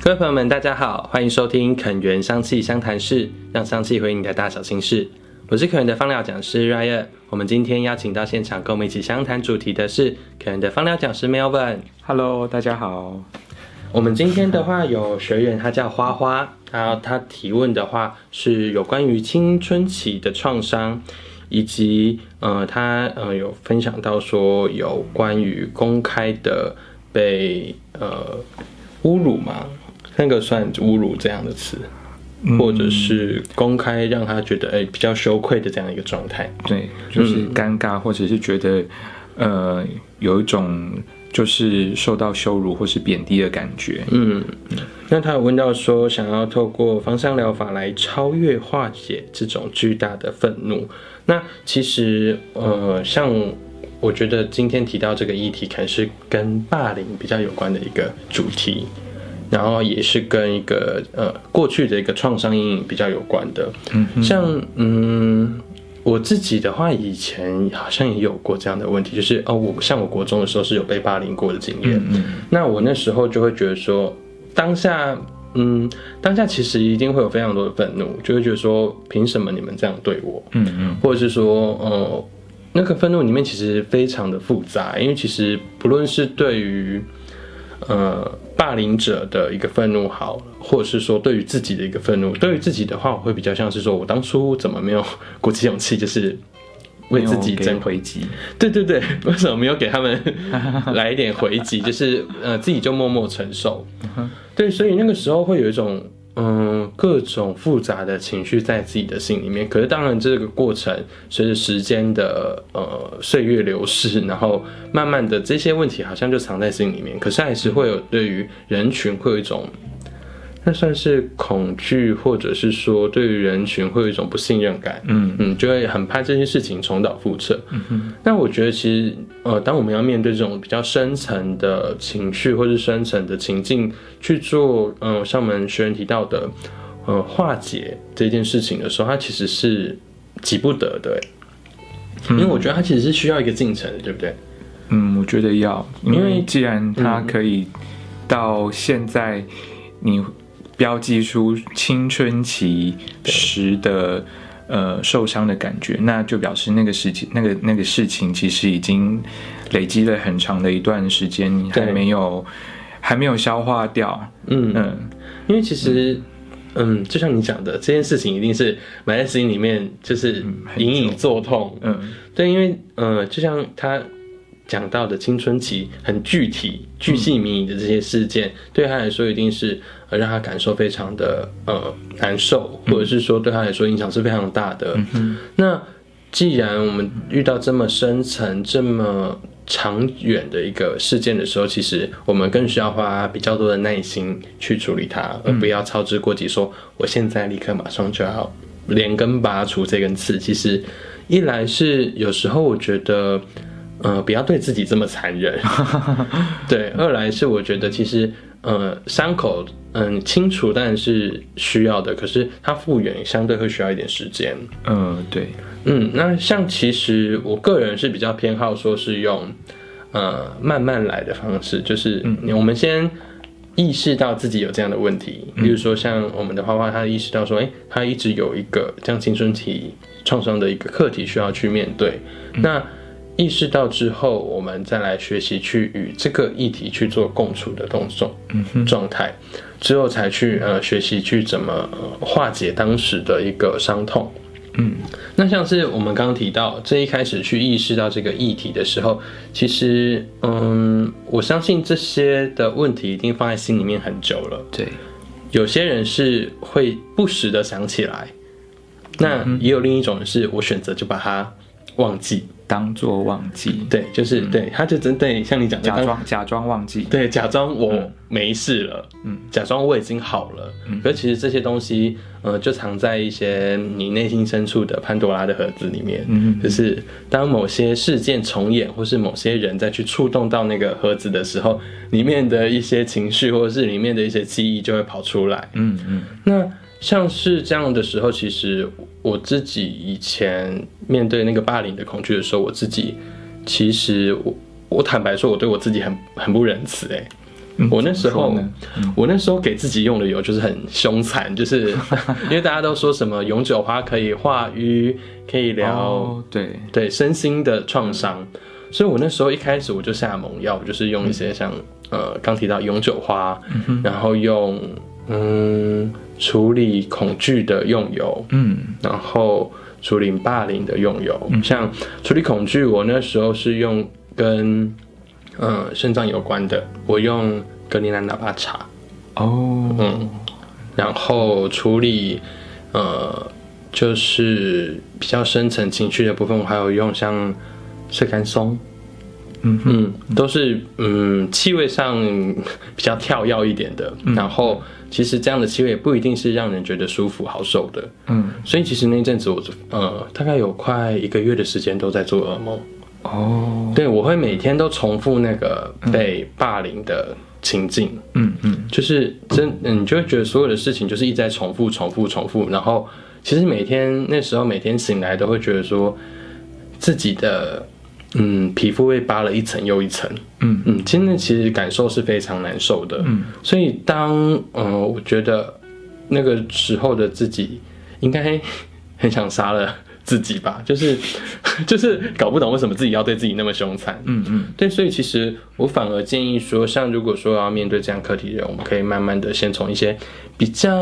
各位朋友们，大家好，欢迎收听肯源香气相谈室，让香气回应你的大小心事。我是肯源的芳疗讲师 Ryan，我们今天邀请到现场跟我们一起相谈主题的是肯源的芳疗讲师 Melvin。Hello，大家好。我们今天的话有学员，他叫花花，然后他提问的话是有关于青春期的创伤，以及呃他呃有分享到说有关于公开的被呃侮辱嘛，那个算侮辱这样的词，或者是公开让他觉得哎、欸、比较羞愧的这样一个状态，对，就是尴尬，或者是觉得呃有一种。就是受到羞辱或是贬低的感觉。嗯，那他有问到说，想要透过芳香疗法来超越化解这种巨大的愤怒。那其实，呃，像我觉得今天提到这个议题，可能是跟霸凌比较有关的一个主题，然后也是跟一个呃过去的一个创伤阴影比较有关的。嗯，像嗯。我自己的话，以前好像也有过这样的问题，就是哦，我像我国中的时候是有被霸凌过的经验。嗯，那我那时候就会觉得说，当下，嗯，当下其实一定会有非常多的愤怒，就会觉得说，凭什么你们这样对我？嗯嗯，或者是说，呃，那个愤怒里面其实非常的复杂，因为其实不论是对于。呃，霸凌者的一个愤怒，好，或者是说对于自己的一个愤怒，对于自己的话，我会比较像是说，我当初怎么没有鼓起勇气，就是为自己争回击？对对对，为什么没有给他们来一点回击？就是呃，自己就默默承受。对，所以那个时候会有一种。嗯，各种复杂的情绪在自己的心里面。可是当然，这个过程随着时间的呃岁月流逝，然后慢慢的这些问题好像就藏在心里面。可是还是会有对于人群会有一种。那算是恐惧，或者是说对于人群会有一种不信任感，嗯嗯，就会很怕这些事情重蹈覆辙。嗯哼，那我觉得其实，呃，当我们要面对这种比较深层的情绪，或是深层的情境去做，嗯、呃，像我们学员提到的，呃，化解这件事情的时候，它其实是急不得的，因为我觉得它其实是需要一个进程的，对不对？嗯，我觉得要，因为既然它可以到现在，你。标记出青春期时的呃受伤的感觉，那就表示那个事情，那个那个事情其实已经累积了很长的一段时间，你还没有还没有消化掉。嗯嗯，因为其实嗯，就像你讲的，这件事情一定是埋在心里面，就是隐隐作痛。嗯，对，因为呃，就像他。讲到的青春期很具体、巨细靡遗的这些事件，嗯、对他来说一定是呃让他感受非常的呃难受，或者是说对他来说影响是非常大的。嗯、那既然我们遇到这么深层、这么长远的一个事件的时候，其实我们更需要花比较多的耐心去处理它，而不要操之过急，说我现在立刻马上就要连根拔除这根刺。其实一来是有时候我觉得。呃，不要对自己这么残忍。对，二来是我觉得其实，呃，伤口嗯清除当然是需要的，可是它复原相对会需要一点时间。嗯，对，嗯，那像其实我个人是比较偏好说是用呃慢慢来的方式，就是我们先意识到自己有这样的问题，比如说像我们的花花，他意识到说，哎，他一直有一个这样青春期创伤的一个课题需要去面对，那。意识到之后，我们再来学习去与这个议题去做共处的动作状态，之后才去呃学习去怎么、呃、化解当时的一个伤痛。嗯，那像是我们刚刚提到，这一开始去意识到这个议题的时候，其实嗯，我相信这些的问题一定放在心里面很久了。对，有些人是会不时的想起来，那也有另一种人是我选择就把它忘记。当做忘记，对，就是对，他就真对，像你讲的，假装假装忘记，对，假装我没事了，嗯，假装我已经好了，嗯，可是其实这些东西，呃，就藏在一些你内心深处的潘多拉的盒子里面，嗯，就是当某些事件重演，或是某些人再去触动到那个盒子的时候，里面的一些情绪或者是里面的一些记忆就会跑出来，嗯嗯，那。像是这样的时候，其实我自己以前面对那个霸凌的恐惧的时候，我自己其实我我坦白说，我对我自己很很不仁慈诶。嗯、我那时候，嗯、我那时候给自己用的油就是很凶残，就是 因为大家都说什么永久花可以化瘀，可以疗、哦，对。对身心的创伤，所以我那时候一开始我就下猛药，就是用一些像、嗯、呃刚提到永久花，嗯、然后用嗯处理恐惧的用油，嗯，然后处理霸凌的用油，嗯、像处理恐惧，我那时候是用跟。嗯，肾脏有关的，我用格陵兰喇叭茶。哦，嗯，然后处理，呃，就是比较深层情绪的部分，我还有用像色甘松。嗯嗯，都是嗯气味上比较跳跃一点的。嗯、然后其实这样的气味也不一定是让人觉得舒服好受的。嗯，所以其实那阵子我呃大概有快一个月的时间都在做噩梦。哦，oh, 对，我会每天都重复那个被霸凌的情境，嗯嗯，就是真，嗯，你就会觉得所有的事情就是一直在重复、重复、重复，然后其实每天那时候每天醒来都会觉得说自己的嗯皮肤被扒了一层又一层，嗯。嗯，真的其实感受是非常难受的，嗯，所以当呃我觉得那个时候的自己应该很想杀了。自己吧，就是 就是搞不懂为什么自己要对自己那么凶残。嗯嗯，对，所以其实我反而建议说，像如果说要面对这样课题的人，我们可以慢慢的先从一些比较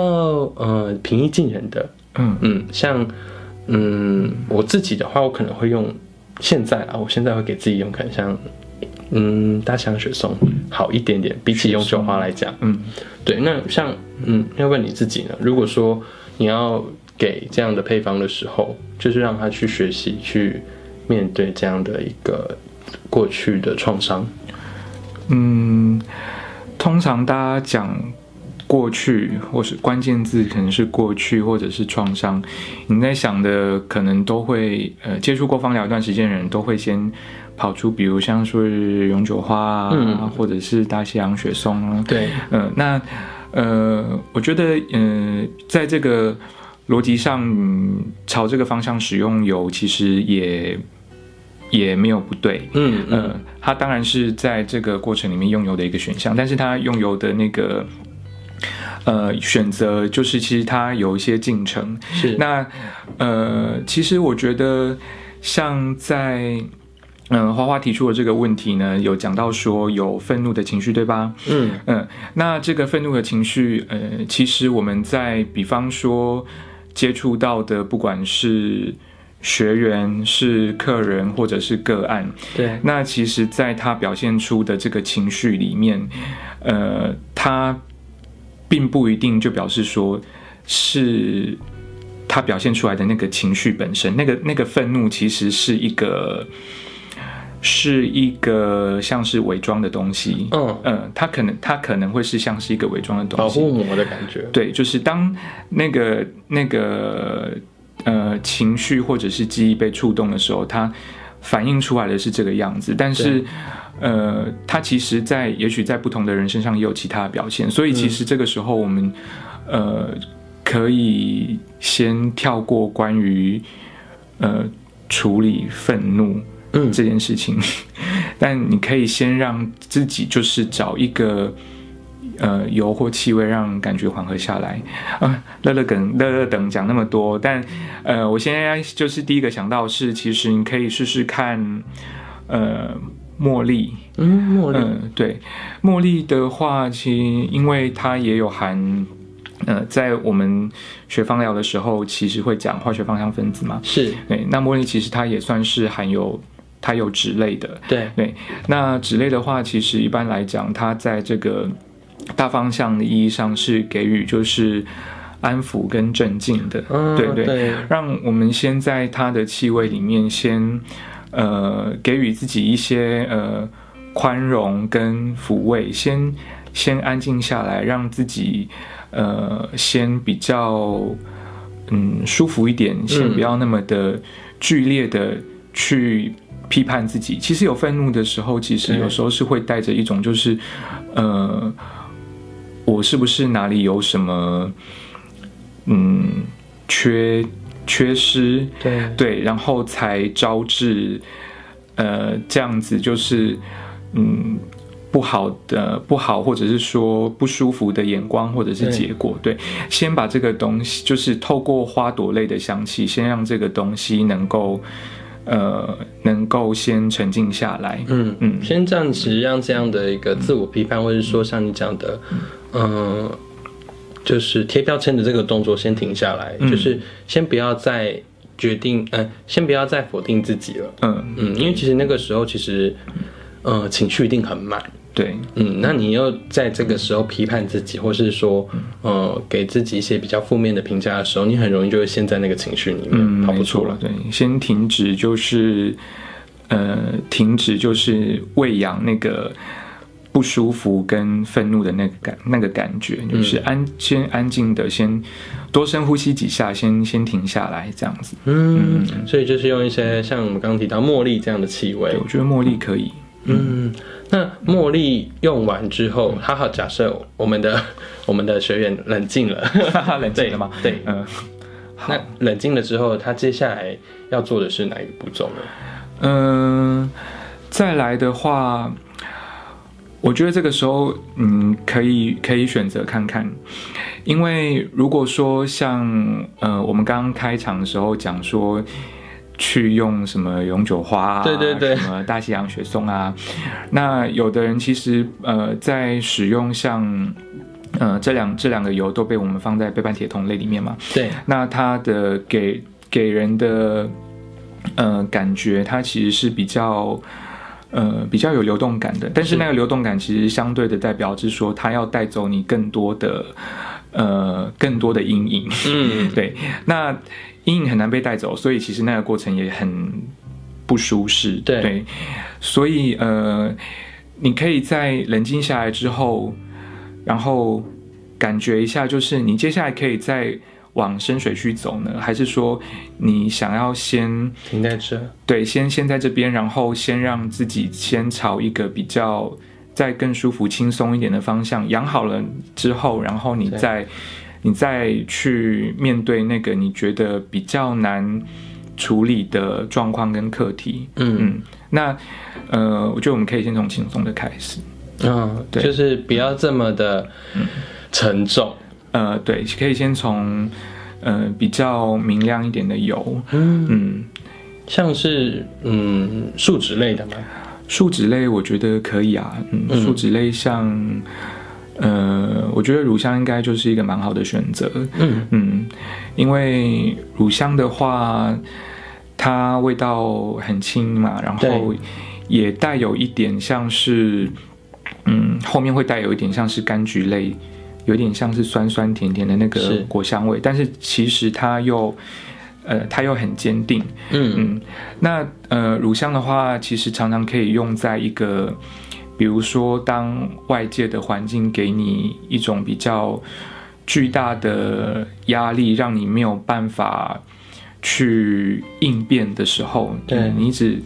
呃平易近人的，嗯。嗯，像嗯我自己的话，我可能会用现在啊，我现在会给自己用，可能像嗯大西洋雪松好一点点，比起永久花来讲，嗯，对，那像嗯要问你自己呢？如果说你要。给这样的配方的时候，就是让他去学习，去面对这样的一个过去的创伤。嗯，通常大家讲过去，或是关键字可能是过去，或者是创伤，你在想的可能都会，呃，接触过芳疗一段时间的人都会先跑出，比如像说永久花啊，嗯、或者是大西洋雪松啊。对，嗯、呃，那呃，我觉得，嗯、呃，在这个。逻辑上朝这个方向使用油，其实也也没有不对。嗯嗯、呃，它当然是在这个过程里面用油的一个选项，但是它用油的那个呃选择，就是其实它有一些进程。是那呃，其实我觉得像在。嗯，花花提出的这个问题呢，有讲到说有愤怒的情绪，对吧？嗯嗯，那这个愤怒的情绪，呃，其实我们在比方说接触到的，不管是学员、是客人或者是个案，对，那其实在他表现出的这个情绪里面，呃，他并不一定就表示说是他表现出来的那个情绪本身，那个那个愤怒其实是一个。是一个像是伪装的东西，嗯嗯，它可能它可能会是像是一个伪装的东西，保护膜的感觉。对，就是当那个那个呃情绪或者是记忆被触动的时候，它反映出来的是这个样子。但是对呃，它其实在也许在不同的人身上也有其他的表现。所以其实这个时候我们、嗯、呃可以先跳过关于呃处理愤怒。嗯，这件事情，但你可以先让自己就是找一个呃油或气味，让感觉缓和下来。啊，乐乐梗乐乐等讲那么多，但呃，我现在就是第一个想到是，其实你可以试试看呃茉莉。嗯，茉莉，嗯，对，茉莉的话，其实因为它也有含呃，在我们学芳疗的时候，其实会讲化学芳香分子嘛。是对，那茉莉其实它也算是含有。它有脂类的，对对。那脂类的话，其实一般来讲，它在这个大方向的意义上是给予就是安抚跟镇静的，嗯、对对。对让我们先在它的气味里面先呃给予自己一些呃宽容跟抚慰，先先安静下来，让自己呃先比较嗯舒服一点，先不要那么的剧烈的去。批判自己，其实有愤怒的时候，其实有时候是会带着一种，就是，呃，我是不是哪里有什么，嗯，缺缺失，对。对，然后才招致，呃，这样子，就是，嗯，不好的不好，或者是说不舒服的眼光，或者是结果，对，对，先把这个东西，就是透过花朵类的香气，先让这个东西能够，呃，能够先沉静下来，嗯嗯，先暂时让这样的一个自我批判，嗯、或者说像你讲的，嗯、呃，就是贴标签的这个动作先停下来，嗯、就是先不要再决定，嗯、呃，先不要再否定自己了，嗯嗯，因为其实那个时候其实。呃，情绪一定很满，对，嗯，那你又在这个时候批判自己，或是说，呃，给自己一些比较负面的评价的时候，你很容易就会陷在那个情绪里面，跑不出来。对，先停止，就是，呃，停止，就是喂养那个不舒服跟愤怒的那个感，那个感觉，就是安，先安静的，先多深呼吸几下，先先停下来，这样子。嗯，所以就是用一些像我们刚刚提到茉莉这样的气味，我觉得茉莉可以。嗯，那茉莉用完之后，好好假设我们的 我们的学员冷静了，冷静了吗？对，嗯，那冷静了之后，他接下来要做的是哪一个步骤呢？嗯，再来的话，我觉得这个时候，嗯，可以可以选择看看，因为如果说像呃，我们刚刚开场的时候讲说。去用什么永久花啊，对对对，什么大西洋雪松啊，那有的人其实呃在使用像呃这两这两个油都被我们放在倍半萜酮类里面嘛，对，那它的给给人的呃感觉，它其实是比较呃比较有流动感的，但是那个流动感其实相对的代表是说它要带走你更多的呃更多的阴影，嗯，对，那。阴影很难被带走，所以其实那个过程也很不舒适。对，对，所以呃，你可以在冷静下来之后，然后感觉一下，就是你接下来可以再往深水区走呢，还是说你想要先停在这？对，先先在这边，然后先让自己先朝一个比较再更舒服、轻松一点的方向养好了之后，然后你再。你再去面对那个你觉得比较难处理的状况跟课题，嗯。嗯，那呃，我觉得我们可以先从轻松的开始，嗯，对，就是不要这么的沉重，呃，对，可以先从呃比较明亮一点的油，嗯嗯，像是嗯树脂类的吗？树脂类我觉得可以啊，嗯，树脂类像。呃，我觉得乳香应该就是一个蛮好的选择。嗯嗯，因为乳香的话，它味道很轻嘛，然后也带有一点像是，嗯，后面会带有一点像是柑橘类，有点像是酸酸甜甜的那个果香味，是但是其实它又，呃，它又很坚定。嗯嗯，那呃，乳香的话，其实常常可以用在一个。比如说，当外界的环境给你一种比较巨大的压力，让你没有办法去应变的时候，对，你一直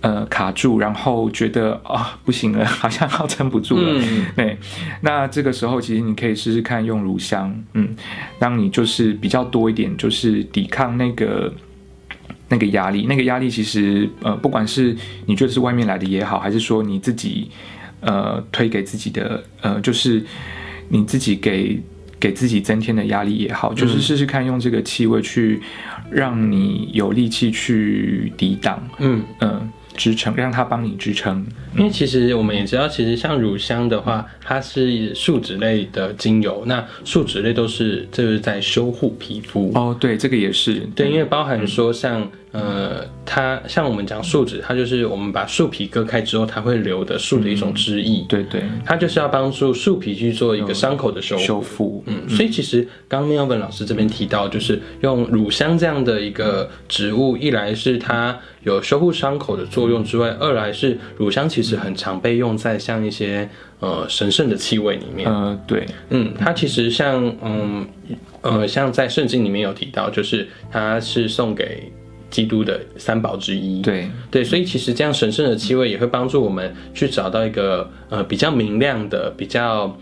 呃卡住，然后觉得啊、哦、不行了，好像要撑不住了。嗯、对，那这个时候其实你可以试试看用乳香，嗯，让你就是比较多一点，就是抵抗那个。那个压力，那个压力其实，呃，不管是你觉得是外面来的也好，还是说你自己，呃，推给自己的，呃，就是你自己给给自己增添的压力也好，就是试试看用这个气味去让你有力气去抵挡，嗯嗯。呃支撑，让它帮你支撑。因为其实我们也知道，其实像乳香的话，它是树脂类的精油。那树脂类都是就是在修护皮肤。哦，对，这个也是。对，因为包含说像。呃，它像我们讲树脂，它就是我们把树皮割开之后，它会留的树的一种汁液。对对，它就是要帮助树皮去做一个伤口的修修复。嗯，所以其实刚刚 Melvin 老师这边提到，就是用乳香这样的一个植物，一来是它有修复伤口的作用之外，二来是乳香其实很常被用在像一些呃神圣的气味里面。呃，对，嗯，它其实像嗯呃像在圣经里面有提到，就是它是送给。基督的三宝之一，对对，所以其实这样神圣的气味也会帮助我们去找到一个呃比较明亮的、比较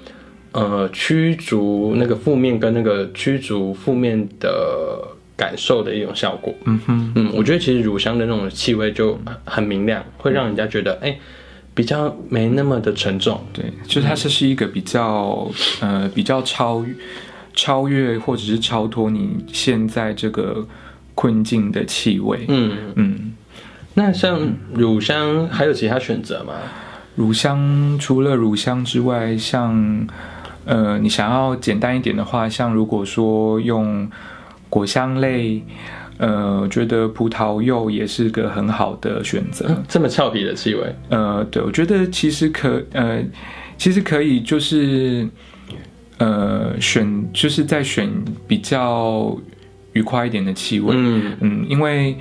呃驱逐那个负面跟那个驱逐负面的感受的一种效果。嗯哼，嗯，我觉得其实乳香的那种气味就很明亮，会让人家觉得哎、欸，比较没那么的沉重。对，就是它这是一个比较、嗯、呃比较超超越或者是超脱你现在这个困境的气味。嗯嗯。嗯那像乳香还有其他选择吗？乳香除了乳香之外，像呃，你想要简单一点的话，像如果说用果香类，呃，觉得葡萄柚也是个很好的选择。嗯，这么俏皮的气味，呃，对，我觉得其实可呃，其实可以就是呃选，就是在选比较愉快一点的气味。嗯嗯，因为。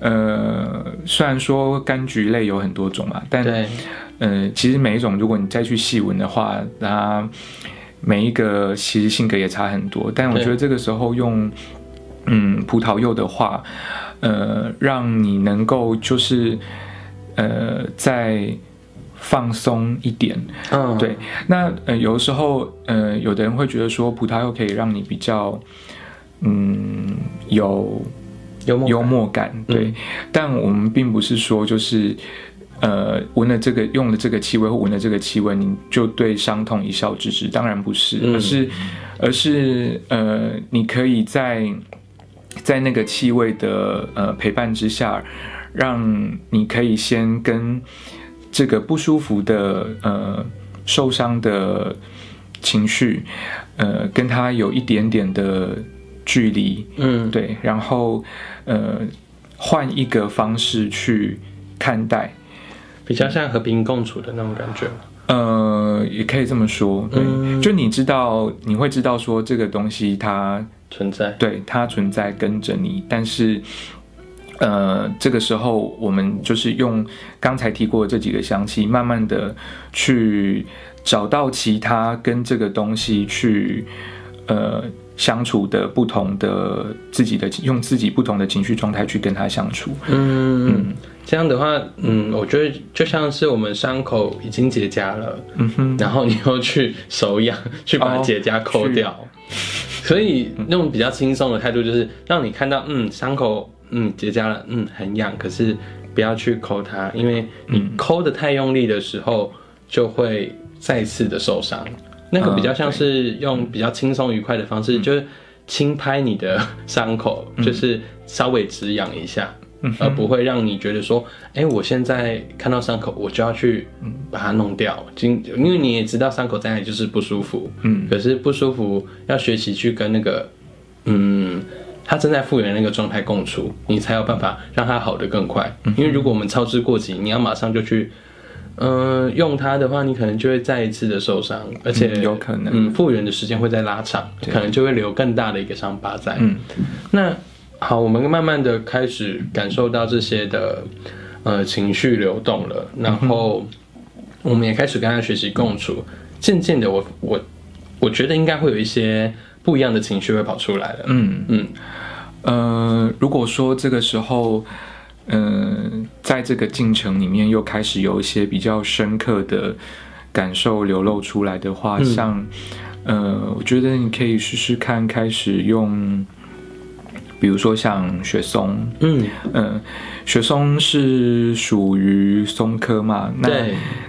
呃，虽然说柑橘类有很多种嘛，但对呃，其实每一种，如果你再去细闻的话，它每一个其实性格也差很多。但我觉得这个时候用嗯葡萄柚的话，呃，让你能够就是呃再放松一点。嗯，对。那呃有的时候呃，有的人会觉得说葡萄柚可以让你比较嗯有。幽默，幽默感，对，嗯、但我们并不是说就是，呃，闻了这个用了这个气味或闻了这个气味，你就对伤痛一笑置之，当然不是，而是，嗯、而是呃，你可以在在那个气味的呃陪伴之下，让你可以先跟这个不舒服的呃受伤的情绪，呃，跟他有一点点的。距离，嗯，对，然后，呃，换一个方式去看待，比较像和平共处的那种感觉。呃，也可以这么说，对，嗯，就你知道，你会知道说这个东西它存在，对，它存在跟着你，但是，呃，这个时候我们就是用刚才提过的这几个香气，慢慢的去找到其他跟这个东西去，呃。相处的不同的自己的用自己不同的情绪状态去跟他相处，嗯，嗯。这样的话，嗯，我觉得就像是我们伤口已经结痂了，嗯哼，然后你又去手痒 去把结痂抠掉，哦、所以那种比较轻松的态度就是让你看到，嗯，伤口嗯结痂了，嗯很痒，可是不要去抠它，因为你抠的太用力的时候就会再次的受伤。那个比较像是用比较轻松愉快的方式，就是轻拍你的伤口，就是稍微止痒一下，而不会让你觉得说，哎，我现在看到伤口，我就要去把它弄掉。因因为你也知道伤口在那里就是不舒服，嗯，可是不舒服要学习去跟那个，嗯，它正在复原那个状态共处，你才有办法让它好得更快。因为如果我们操之过急，你要马上就去。嗯、呃，用它的话，你可能就会再一次的受伤，而且、嗯、有可能，嗯，复原的时间会再拉长，可能就会留更大的一个伤疤在。嗯，那好，我们慢慢的开始感受到这些的呃情绪流动了，然后我们也开始跟他学习共处，渐渐的我，我我我觉得应该会有一些不一样的情绪会跑出来了。嗯嗯，呃，如果说这个时候。嗯，在这个进程里面，又开始有一些比较深刻的感受流露出来的话，嗯、像，呃，我觉得你可以试试看，开始用，比如说像雪松，嗯。嗯、呃，雪松是属于松科嘛，那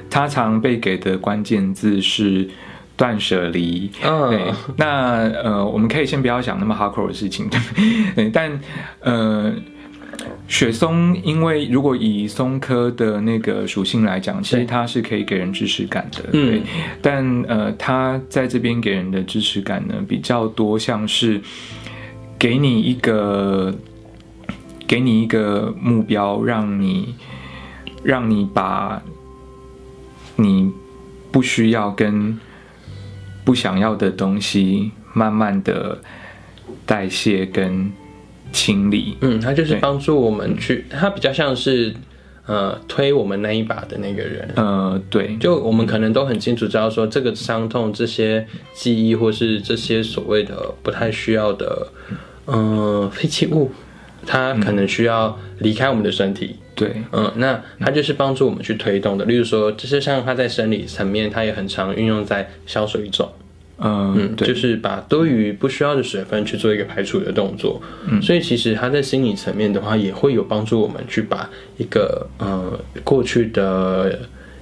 它常被给的关键字是断舍离，嗯，对，那呃，我们可以先不要想那么 hardcore 的事情，对，但呃。雪松，因为如果以松科的那个属性来讲，其实它是可以给人支持感的，对。对，但呃，它在这边给人的支持感呢，比较多像是给你一个，给你一个目标，让你，让你把你不需要跟不想要的东西，慢慢的代谢跟。清理，嗯，他就是帮助我们去，他比较像是，呃，推我们那一把的那个人，呃，对，就我们可能都很清楚知道说，这个伤痛、这些记忆或是这些所谓的不太需要的，呃，废弃物，它可能需要离开我们的身体，对，嗯，那它就是帮助我们去推动的，例如说，就是像它在生理层面，它也很常运用在消水肿。嗯，嗯，对，就是把多余不需要的水分去做一个排除的动作。嗯，所以其实它在心理层面的话，也会有帮助我们去把一个呃过去的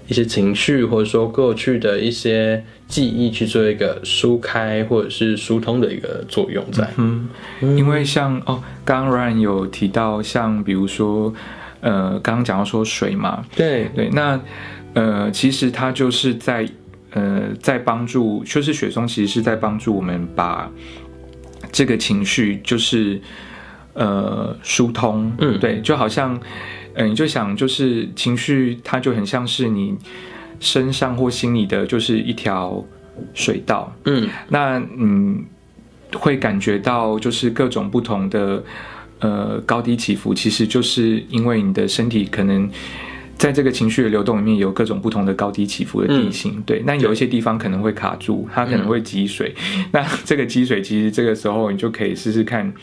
一些情绪，或者说过去的一些记忆去做一个疏开或者是疏通的一个作用在。嗯，因为像哦，刚刚 Ryan 有提到，像比如说，呃，刚刚讲到说水嘛，对。对，那呃，其实它就是在呃，在帮助，就是雪松其实是在帮助我们把这个情绪就是呃疏通。嗯，对，就好像。嗯，你就想，就是情绪，它就很像是你身上或心里的，就是一条水道。嗯，那嗯，会感觉到就是各种不同的呃高低起伏，其实就是因为你的身体可能在这个情绪的流动里面有各种不同的高低起伏的地形。嗯、对，那有一些地方可能会卡住，它可能会积水。嗯、那这个积水，其实这个时候你就可以试试看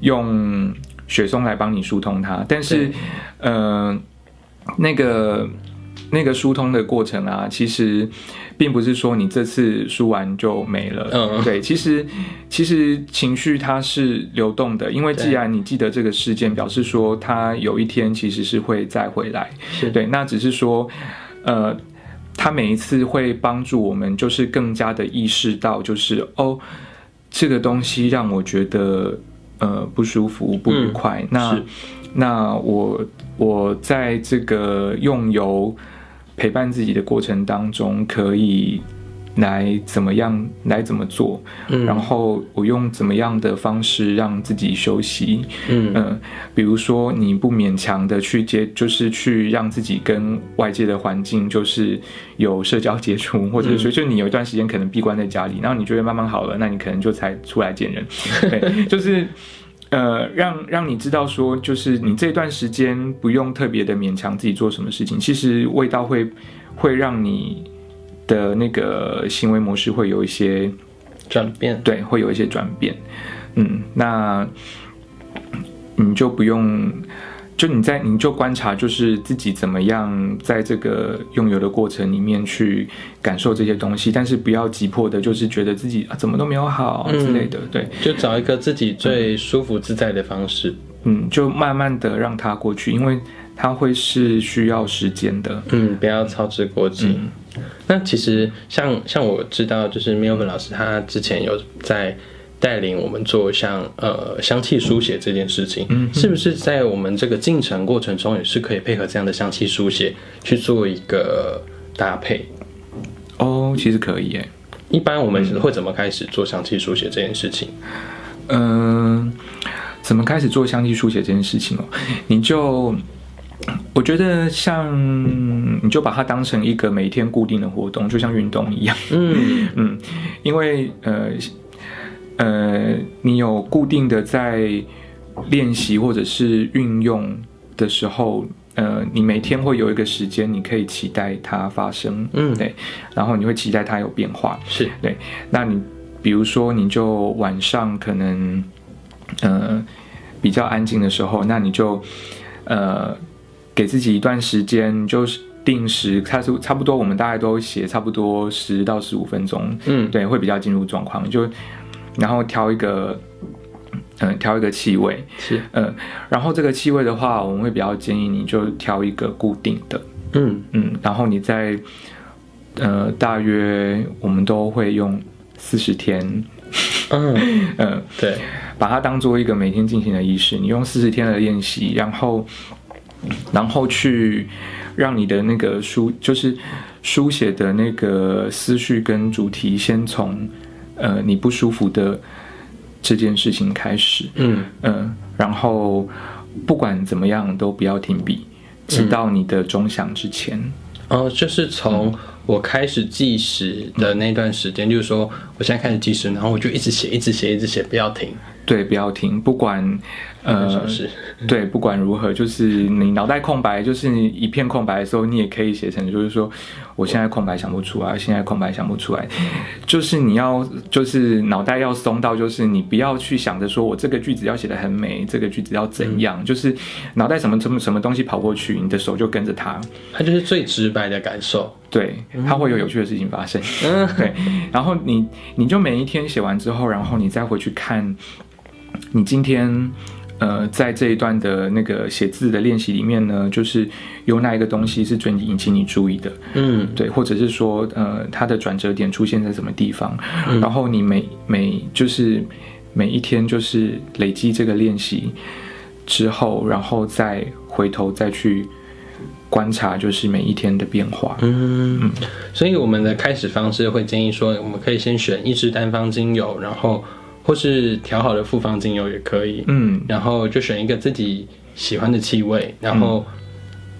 用。雪松来帮你疏通它，但是，呃，那个那个疏通的过程啊，其实并不是说你这次输完就没了。嗯，对，其实其实情绪它是流动的，因为既然你记得这个事件，表示说它有一天其实是会再回来。是对，那只是说，呃，它每一次会帮助我们，就是更加的意识到，就是哦，这个东西让我觉得。呃，不舒服，不愉快。嗯、那那我我在这个用油陪伴自己的过程当中，可以来怎么样来怎么做？嗯，然后我用怎么样的方式让自己休息？嗯比如说你不勉强的去接，就是去让自己跟外界的环境就是有社交接触，或者说就你有一段时间可能闭关在家里，然后你觉得慢慢好了，那你可能就才出来见人。对，就是。呃，让让你知道说，就是你这段时间不用特别的勉强自己做什么事情，其实味道会会让你的那个行为模式会有一些转变，对，会有一些转变。嗯，那你就不用。就你在，你就观察，就是自己怎么样在这个用油的过程里面去感受这些东西，但是不要急迫的，就是觉得自己啊怎么都没有好之类的，对，就找一个自己最舒服自在的方式，嗯，就慢慢的让它过去，因为它会是需要时间的，嗯，不要操之过急。嗯、那其实像像我知道，就是 Milvin 老师他之前有在。带领我们做像呃香气书写这件事情，嗯，是不是在我们这个进程过程中也是可以配合这样的香气书写去做一个搭配？哦，其实可以诶。一般我们会怎么开始做香气书写这件事情？嗯，怎么开始做香气书写这件事情哦？你就我觉得像你就把它当成一个每天固定的活动，就像运动一样。嗯 嗯，因为呃。呃，你有固定的在练习或者是运用的时候，呃，你每天会有一个时间，你可以期待它发生，嗯，对，然后你会期待它有变化，是对。那你比如说，你就晚上可能呃比较安静的时候，那你就呃给自己一段时间，就是定时，它是差不多，我们大概都写差不多十到十五分钟，嗯，对，会比较进入状况，就。然后挑一个，嗯、呃，挑一个气味。是，嗯、呃，然后这个气味的话，我们会比较建议你就挑一个固定的，嗯。嗯，然后你在，呃，大约我们都会用四十天，嗯。嗯，呃、对，把它当做一个每天进行的仪式，你用四十天的练习，然后，然后去让你的那个书，就是书写的那个思绪跟主题，先从。呃，你不舒服的这件事情开始，嗯嗯、呃，然后不管怎么样都不要停笔，直到你的钟响之前。哦，就是从我开始计时的那段时间，嗯、就是说我现在开始计时，然后我就一直写，一直写，一直写，不要停。对，不要停，不管。呃，对，不管如何，就是你脑袋空白，就是你一片空白的时候，你也可以写成，就是说，我现在空白想不出来，现在空白想不出来，就是你要，就是脑袋要松到，就是你不要去想着说我这个句子要写的很美，这个句子要怎样，嗯、就是脑袋什么什么什么东西跑过去，你的手就跟着它，它就是最直白的感受，对，它会有有趣的事情发生，嗯，对，然后你你就每一天写完之后，然后你再回去看，你今天。呃，在这一段的那个写字的练习里面呢，就是有哪一个东西是最引起你注意的，嗯，对，或者是说，呃，它的转折点出现在什么地方，嗯、然后你每每就是每一天就是累积这个练习之后，然后再回头再去观察，就是每一天的变化，嗯。嗯，所以我们的开始方式会建议说，我们可以先选一支单方精油，然后。或是调好的复方精油也可以，嗯，然后就选一个自己喜欢的气味，然后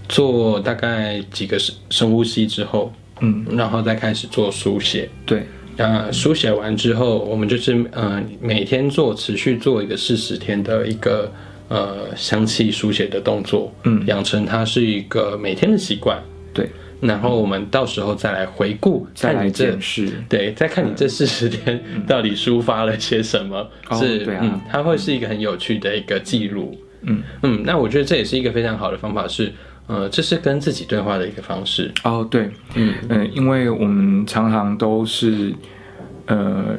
做大概几个深深呼吸之后，嗯，然后再开始做书写。对，那书写完之后，我们就是嗯、呃，每天做，持续做一个四十天的一个呃香气书写的动作，嗯，养成它是一个每天的习惯。对。然后我们到时候再来回顾，再来检视，对，再看你这四十天到底抒发了些什么，嗯、是，哦、对啊、嗯，它会是一个很有趣的一个记录，嗯。嗯，那我觉得这也是一个非常好的方法是，是呃，这是跟自己对话的一个方式，哦，对，嗯嗯、呃，因为我们常常都是呃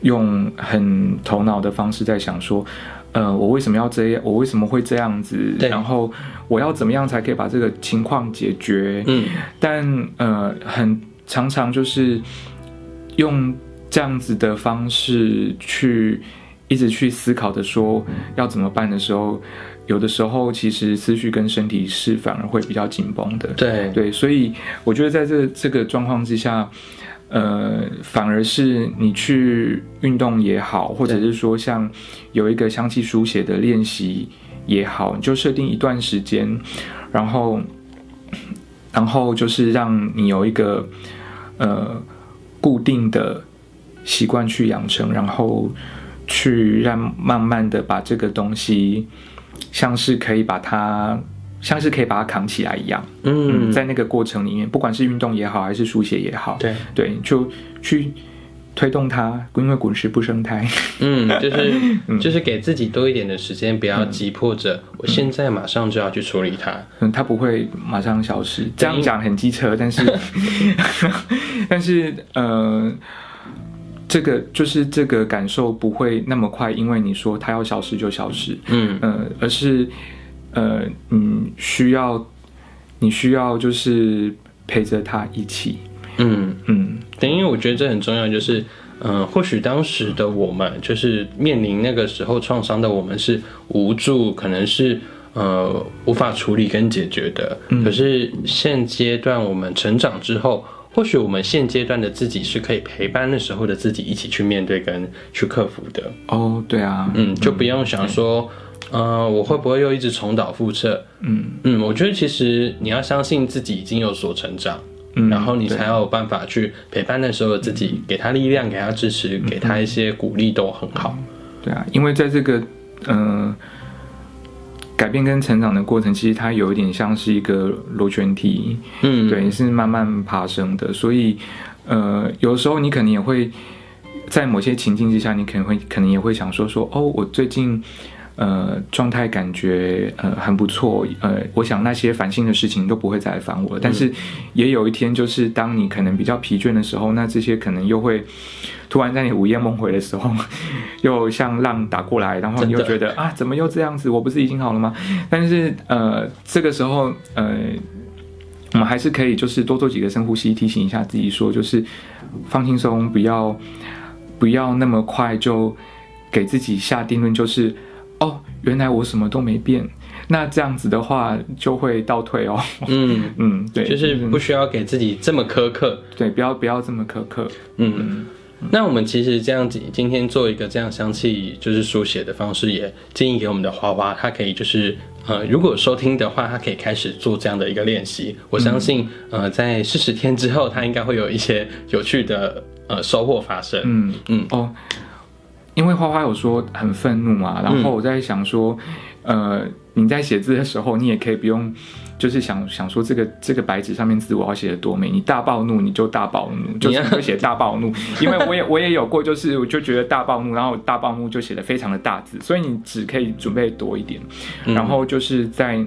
用很头脑的方式在想说。呃，我为什么要这样？我为什么会这样子？然后我要怎么样才可以把这个情况解决？嗯，但呃，很常常就是用这样子的方式去一直去思考的说要怎么办的时候，有的时候其实思绪跟身体是反而会比较紧绷的。对对，所以我觉得在这这个状况之下。呃，反而是你去运动也好，或者是说像有一个香气书写的练习也好，你就设定一段时间，然后，然后就是让你有一个呃固定的习惯去养成，然后去让慢慢的把这个东西，像是可以把它。像是可以把它扛起来一样，嗯，嗯，在那个过程里面，不管是运动也好，还是书写也好，对。对，就去推动它，因为滚石不生苔，嗯，就是、嗯、就是给自己多一点的时间，不要急迫着，我现在马上就要去处理它，嗯，它不会马上消失。这样讲很机车，但是 但是呃，这个就是这个感受不会那么快，因为你说它要消失就消失，嗯。呃，而是。呃，嗯，需要，你需要就是陪着他一起，嗯嗯，等因为我觉得这很重要，就是，嗯、呃，或许当时的我们就是面临那个时候创伤的我们是无助，可能是呃无法处理跟解决的。嗯、可是现阶段我们成长之后，或许我们现阶段的自己是可以陪伴那时候的自己一起去面对跟去克服的。哦，对啊，嗯，就不用想说。呃，我会不会又一直重蹈覆辙？嗯嗯，我觉得其实你要相信自己已经有所成长，嗯，然后你才有办法去陪伴那时候的自己，给他力量，给他支持，给他一些鼓励，都很好。对啊，因为在这个呃改变跟成长的过程，其实它有一点像是一个螺旋体，嗯，对，是慢慢爬升的。所以呃，有的时候你可能也会在某些情境之下，你可能会可能也会想说说，哦，我最近。呃，状态感觉呃很不错，呃，我想那些烦心的事情都不会再来烦我了。但是也有一天，就是当你可能比较疲倦的时候，那这些可能又会突然在你午夜梦回的时候，又像浪打过来，然后你又觉得 啊，怎么又这样子？我不是已经好了吗？但是呃，这个时候呃，我们还是可以就是多做几个深呼吸，提醒一下自己说，就是放轻松，不要不要那么快就给自己下定论，就是。哦，原来我什么都没变，那这样子的话就会倒退哦。嗯 嗯，对，就是不需要给自己这么苛刻，对，不要不要这么苛刻。嗯，嗯，那我们其实这样子今天做一个这样香气就是书写的方式，也建议给我们的花花，他可以就是呃，如果收听的话，他可以开始做这样的一个练习。我相信、嗯、呃，在四十天之后，他应该会有一些有趣的呃收获发生。嗯嗯哦。因为花花有说很愤怒嘛，然后我在想说，嗯、呃，你在写字的时候，你也可以不用，就是想想说这个这个白纸上面字我要写的多美，你大暴怒你就大暴怒，就是会写大暴怒，因为我也 我也有过，就是我就觉得大暴怒，然后大暴怒就写的非常的大字，所以你只可以准备多一点，然后就是在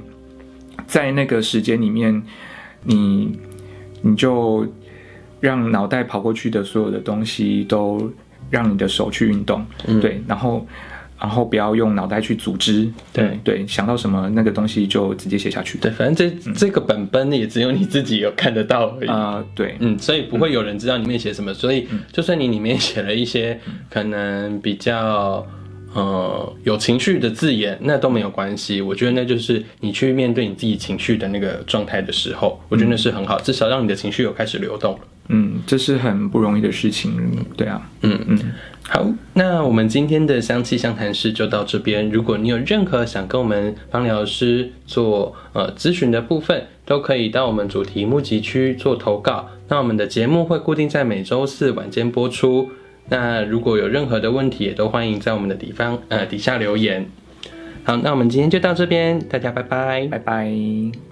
在那个时间里面，你你就让脑袋跑过去的所有的东西都。让你的手去运动，嗯、对，然后，然后不要用脑袋去组织，对对，想到什么那个东西就直接写下去。对，反正这、嗯、这个本本也只有你自己有看得到而已啊、呃。对，嗯，所以不会有人知道里面写什么。所以就算你里面写了一些可能比较。呃，有情绪的字眼，那都没有关系。我觉得那就是你去面对你自己情绪的那个状态的时候，我觉得那是很好，至少让你的情绪有开始流动。嗯，这是很不容易的事情。对啊，嗯嗯。好，那我们今天的香气相谈室就到这边。如果你有任何想跟我们芳疗师做呃咨询的部分，都可以到我们主题募集区做投稿。那我们的节目会固定在每周四晚间播出。那如果有任何的问题，也都欢迎在我们的地方呃底下留言。好，那我们今天就到这边，大家拜拜，拜拜。